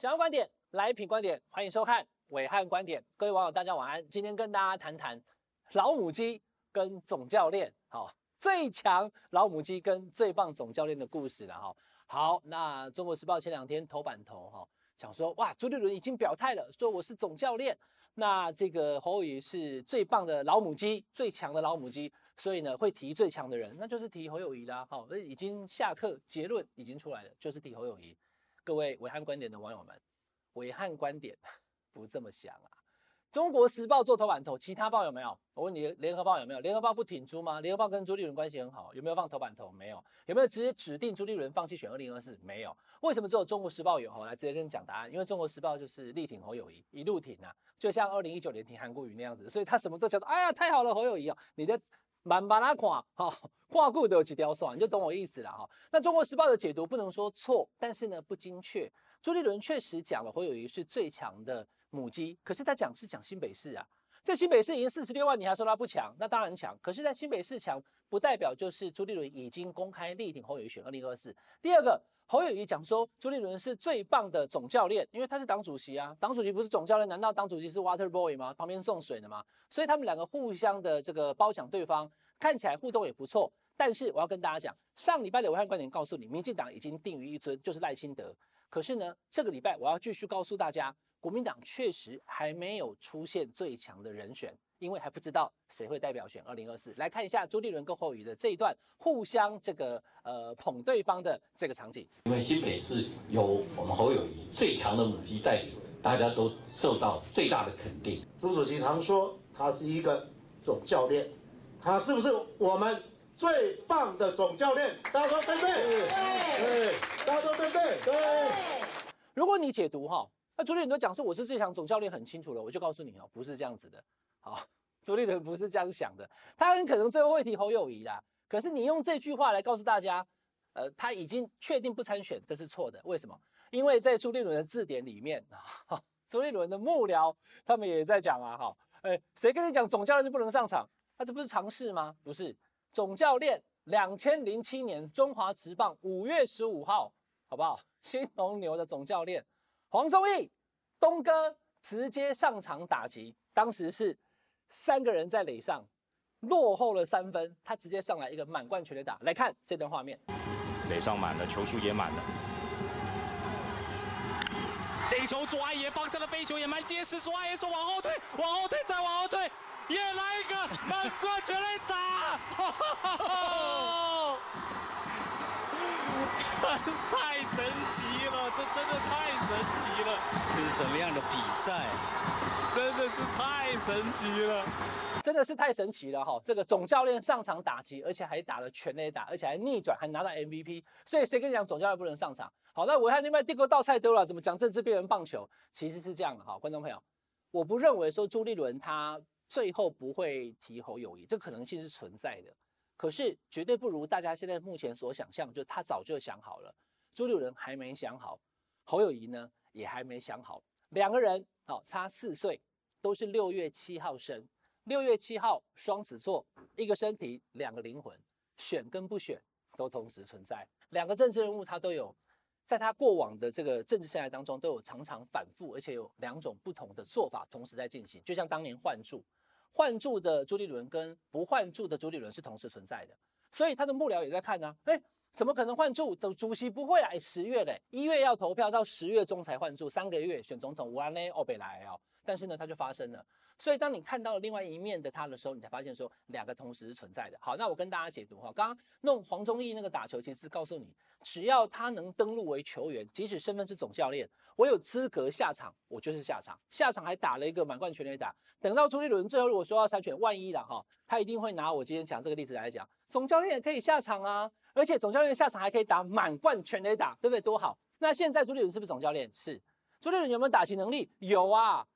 想要观点来品观点，欢迎收看暐瀚观点。各位网友，大家晚安。今天跟大家谈谈老母鸡跟总教练，好，最强老母鸡跟最棒总教练的故事了哈。好，那中国时报前两天头版头哈，讲说哇，朱立伦已经表态了，说我是总教练。那这个侯友谊是最棒的老母鸡，最强的老母鸡，所以呢会提最强的人，那就是提侯友宜啦。好，已经下课，结论已经出来了，就是提侯友宜。各位暐瀚观点的网友们，暐瀚观点 不这么想啊！中国时报做头版头，其他报有没有？我问你，联合报有没有？联合报不挺朱吗？联合报跟朱立伦关系很好，有没有放头版头？没有。有没有直接指定朱立伦放弃选二零二四？没有。为什么只有中国时报有？我来直接跟你讲答案，因为中国时报就是力挺侯友宜，一路挺啊，就像二零一九年挺韩国瑜那样子，所以他什么都叫做哎呀太好了，侯友宜哦，你的。慢慢拉垮，哈，跨过都有几条线，你就懂我意思了哈。那中国时报的解读不能说错，但是呢不精确。朱立伦确实讲了侯友宜是最强的母鸡，可是他讲是讲新北市啊，在新北市已经四十六万，你还说他不强？那当然强。可是，在新北市强，不代表就是朱立伦已经公开力挺侯友宜选二零二四。第二个。侯友宜讲说，朱立伦是最棒的总教练，因为他是党主席啊。党主席不是总教练，难道党主席是 Water Boy 吗？旁边送水的吗？所以他们两个互相的这个褒奖对方，看起来互动也不错。但是我要跟大家讲，上礼拜的武汉观点告诉你，民进党已经定于一尊，就是赖清德。可是呢，这个礼拜我要继续告诉大家，国民党确实还没有出现最强的人选。因为还不知道谁会代表选二零二四，来看一下朱立伦跟侯友宜的这一段互相这个呃捧对方的这个场景。因为新北市有我们侯友宜最强的母鸡带领，大家都受到最大的肯定。朱主席常说他是一个总教练，他是不是我们最棒的总教练？大家说对不对？对，大家说对不对？对。如果你解读哈，那朱立伦都讲说我是最强总教练，很清楚了，我就告诉你哦，不是这样子的。好，朱立伦不是这样想的，他很可能最后会提侯友宜啦。可是你用这句话来告诉大家，呃，他已经确定不参选，这是错的。为什么？因为在朱立伦的字典里面，哈，朱立伦的幕僚他们也在讲啊，哈，哎，谁跟你讲总教练就不能上场？他这不是常识吗？不是，总教练，两千零七年中华职棒五月十五号，好不好？新农牛的总教练黄忠义东哥直接上场打击，当时是。三个人在垒上落后了三分，他直接上来一个满贯全垒打。来看这段画面，垒上满了，球数也满了。这一球左外野方向的飞球也蛮结实，左外野手往后退，往后退，再往后退，也来一个满贯全垒打。这 太神奇了，这真的太神奇了。这是什么样的比赛？真的是太神奇了，真的是太神奇了哈！这个总教练上场打击，而且还打了全垒打，而且还逆转，还拿到 MVP。所以谁跟你讲总教练不能上场？好，那我看另外地沟倒菜多了，怎么讲政治变成棒球？其实是这样的哈，观众朋友，我不认为说朱立伦他最后不会提侯友谊，这可能性是存在的。可是绝对不如大家现在目前所想象，就他早就想好了，朱立伦还没想好，侯友谊呢也还没想好，两个人。好，差四岁，都是六月七号生。六月七号，双子座，一个身体，两个灵魂，选跟不选都同时存在。两个政治人物，他都有在他过往的这个政治生涯当中，都有常常反复，而且有两种不同的做法同时在进行。就像当年换柱，换柱的朱立伦跟不换柱的朱立伦是同时存在的，所以他的幕僚也在看呢、啊。诶怎么可能换柱？主主席不会来，十月嘞，一月要投票，到十月中才换柱，三个月选总统，无安呢，哦北来哦。但是呢，他就发生了。所以当你看到了另外一面的他的时候，你才发现说两个同时是存在的。好，那我跟大家解读哈，刚刚弄黄忠义那个打球，其实是告诉你，只要他能登录为球员，即使身份是总教练，我有资格下场，我就是下场，下场还打了一个满贯全垒打。等到朱立伦最后如果说要参选，万一了哈，他一定会拿我今天讲这个例子来讲，总教练也可以下场啊。而且总教练下场还可以打满贯全垒打，对不对？多好！那现在朱立伦是不是总教练？是。朱立伦有没有打击能力？有啊。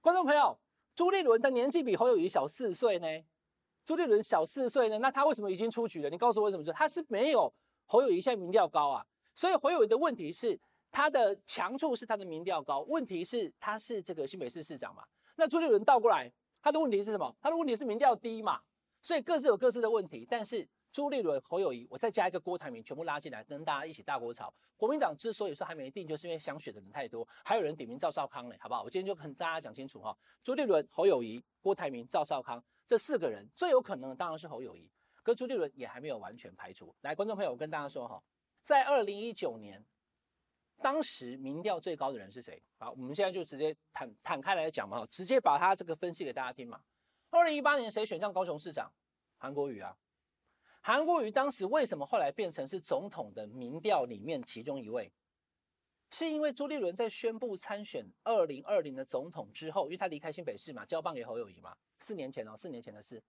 观众朋友，朱立伦的年纪比侯友谊小四岁呢。朱立伦小四岁呢，那他为什么已经出局了？你告诉我为什么？他是没有侯友谊现在民调高啊。所以侯友谊的问题是他的强处是他的民调高，问题是他是这个新北市市长嘛。那朱立伦倒过来，他的问题是什么？他的问题是民调低嘛。所以各自有各自的问题，但是。朱立伦、侯友宜，我再加一个郭台铭，全部拉进来，跟大家一起大锅炒。国民党之所以说还没定，就是因为想选的人太多，还有人点名赵少康嘞，好不好？我今天就跟大家讲清楚哈，朱立伦、侯友宜、郭台铭、赵少康这四个人，最有可能的当然是侯友谊，跟朱立伦也还没有完全排除。来，观众朋友，我跟大家说哈，在二零一九年，当时民调最高的人是谁？好，我们现在就直接坦坦开来讲嘛，直接把他这个分析给大家听嘛。二零一八年谁选上高雄市长？韩国瑜啊。韩国瑜当时为什么后来变成是总统的民调里面其中一位？是因为朱立伦在宣布参选二零二零的总统之后，因为他离开新北市嘛，交棒给侯友谊嘛，四年前哦，四年前的事。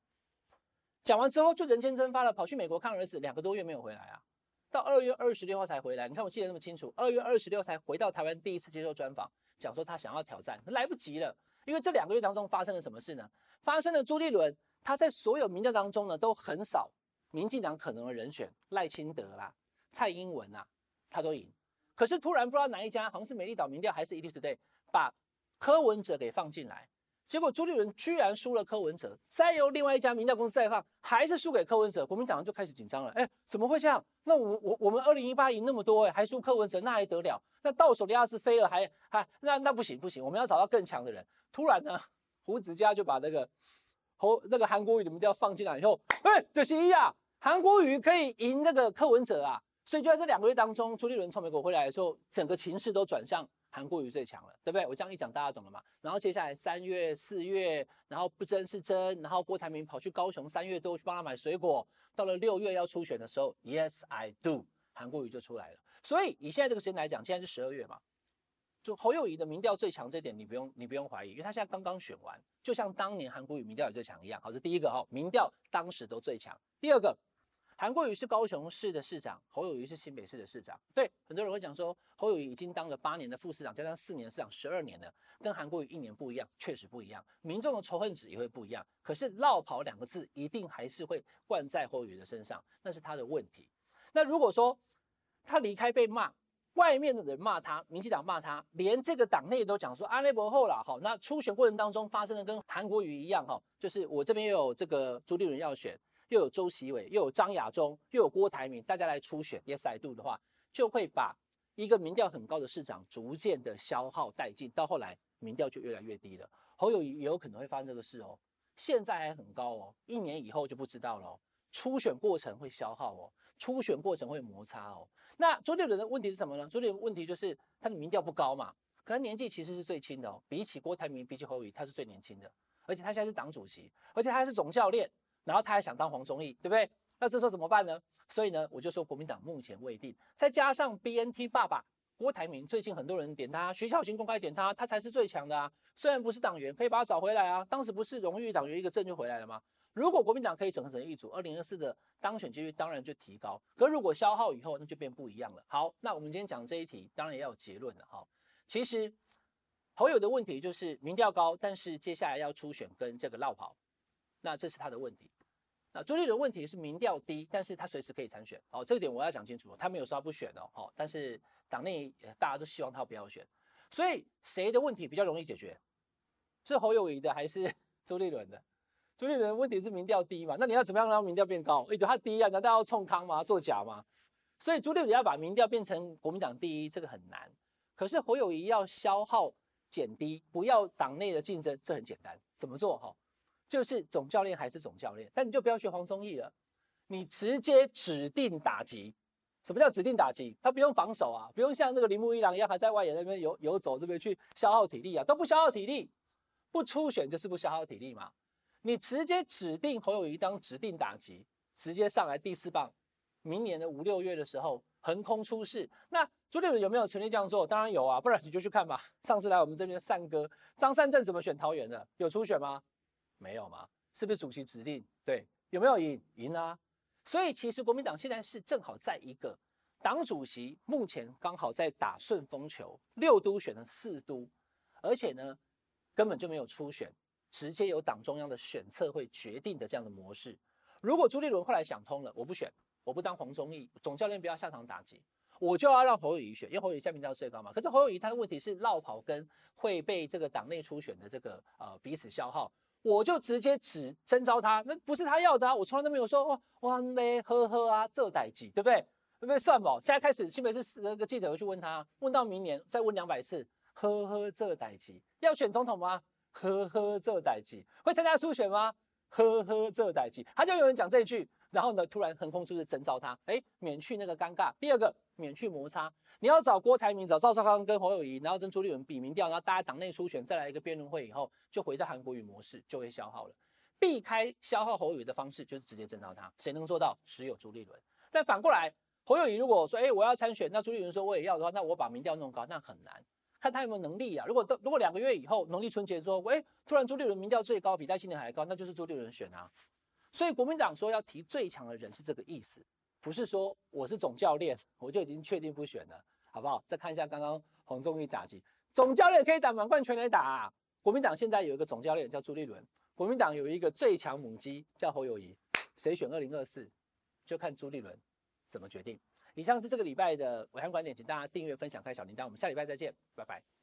讲完之后就人间蒸发了，跑去美国看儿子，两个多月没有回来啊，到二月二十六号才回来。你看我记得那么清楚，二月二十六才回到台湾，第一次接受专访，讲说他想要挑战，来不及了，因为这两个月当中发生了什么事呢？发生了朱立伦他在所有民调当中呢都很少。民进党可能的人选赖清德啦、蔡英文啦、啊，他都赢。可是突然不知道哪一家，好像是美丽岛民调还是 ETtoday，把柯文哲给放进来，结果朱立伦居然输了柯文哲，再由另外一家民调公司再放，还是输给柯文哲，国民党就开始紧张了。哎，怎么会这样？那我我我们二零一八赢那么多，哎，还输柯文哲，那还得了？那到手的鸭子飞了还，还那那不行不行，我们要找到更强的人。突然呢，胡子家就把那个侯那个韩国瑜的民调放进来以后，哎，这是一样。韩国瑜可以赢那个柯文哲啊，所以就在这两个月当中，朱立伦从美国回来的时候，整个情势都转向韩国瑜最强了，对不对？我这样一讲，大家懂了嘛？然后接下来三月、四月，然后不争是争，然后郭台铭跑去高雄，三月多去帮他买水果，到了六月要出选的时候，Yes I do，韩国瑜就出来了。所以以现在这个时间来讲，现在是十二月嘛。就侯友宜的民调最强这点，你不用你不用怀疑，因为他现在刚刚选完，就像当年韩国瑜民调也最强一样。好，这第一个哦，民调当时都最强。第二个，韩国瑜是高雄市的市长，侯友宜是新北市的市长。对，很多人会讲说，侯友宜已经当了八年的副市长，加上四年市长，十二年了，跟韩国瑜一年不一样，确实不一样，民众的仇恨值也会不一样。可是落跑两个字一定还是会灌在侯友宜的身上，那是他的问题。那如果说他离开被骂，外面的人骂他，民进党骂他，连这个党内都讲说阿内伯后了，好，那初选过程当中发生的跟韩国瑜一样，哈，就是我这边又有这个朱立伦要选，又有周锡玮，又有张亚中，又有郭台铭，大家来初选，Yes I do 的话，就会把一个民调很高的市长逐渐的消耗殆尽，到后来民调就越来越低了。侯友宜也有可能会发生这个事哦，现在还很高哦，一年以后就不知道了。初选过程会消耗哦，初选过程会摩擦哦。那朱立伦的问题是什么呢？朱立伦问题就是他的民调不高嘛，可能年纪其实是最轻的哦，比起郭台铭，比起侯友，他是最年轻的，而且他现在是党主席，而且他还是总教练，然后他还想当黄忠义，对不对？那这时候怎么办呢？所以呢，我就说国民党目前未定，再加上 BNT 爸爸郭台铭，最近很多人点他，徐巧芯公开点他，他才是最强的啊。虽然不是党员，可以把他找回来啊。当时不是荣誉党员一个证就回来了吗？如果国民党可以整合成一组，二零二四的当选几率当然就提高。可如果消耗以后，那就变不一样了。好，那我们今天讲这一题，当然也要有结论了哈。其实侯友的问题就是民调高，但是接下来要初选跟这个落跑，那这是他的问题。那朱立伦问题是民调低，但是他随时可以参选。哦，这个点我要讲清楚，他没有说他不选哦。好，但是党内大家都希望他不要选，所以谁的问题比较容易解决？是侯友宜的还是 朱立伦的？朱立伦问题是民调低嘛？那你要怎么样让民调变高？哎，就他低啊，难道要冲康吗？作假吗？所以朱立伦要把民调变成国民党第一，这个很难。可是侯友宜要消耗减低，不要党内的竞争，这很简单。怎么做？哈，就是总教练还是总教练，但你就不要学黄忠义了，你直接指定打击。什么叫指定打击？他不用防守啊，不用像那个铃木一郎一样还在外野那边游游走这边去消耗体力啊，都不消耗体力，不出选就是不消耗体力嘛。你直接指定侯友宜当指定打击，直接上来第四棒，明年的五六月的时候横空出世。那朱立伦有没有权利这样做？当然有啊，不然你就去看吧。上次来我们这边的善哥张善政怎么选桃园的？有初选吗？没有吗？是不是主席指定？对，有没有赢？赢、啊。所以其实国民党现在是正好在一个党主席目前刚好在打顺风球，六都选了四都，而且呢根本就没有初选。直接由党中央的选策会决定的这样的模式。如果朱立伦后来想通了，我不选，我不当黄忠义总教练，不要下场打击，我就要让侯友宜选，因为侯友宜现在民调最高嘛。可是侯友宜他的问题是落跑跟会被这个党内初选的这个呃彼此消耗。我就直接只征召他，那不是他要的啊！我从来都没有说哇哇嘞呵呵啊，这代志，对不对？对不对？算吧，现在开始新北市那个记者会去问他，问到明年再问两百次，呵呵这代志，要选总统吗？呵呵这代志，会参加初选吗？呵呵这代志，他就有人讲这一句，然后呢，突然横空出世征召他，哎，免去那个尴尬。第二个，免去摩擦。你要找郭台铭、找赵少康跟侯友宜，然后跟朱立伦比民调，然后大家党内初选，再来一个辩论会以后，就回到韩国语模式，就会消耗了。避开消耗侯友宜的方式，就是直接征召他。谁能做到？只有朱立伦。但反过来，侯友宜如果说，哎，我要参选，那朱立伦说我也要的话，那我把民调弄高，那很难。看他有没有能力啊。如果都如果两个月以后，农历春节说，哎，突然朱立伦民调最高，比戴清德还高，那就是朱立伦选啊。所以国民党说要提最强的人是这个意思。不是说我是总教练，我就已经确定不选了，好不好？再看一下刚刚黄宗义打击，总教练可以打满贯全垒打啊。国民党现在有一个总教练叫朱立伦，国民党有一个最强母鸡叫侯友宜，谁选二零二四，就看朱立伦怎么决定。以上是这个礼拜的尾盘观点，请大家订阅、分享、开小铃铛，我们下礼拜再见，拜拜。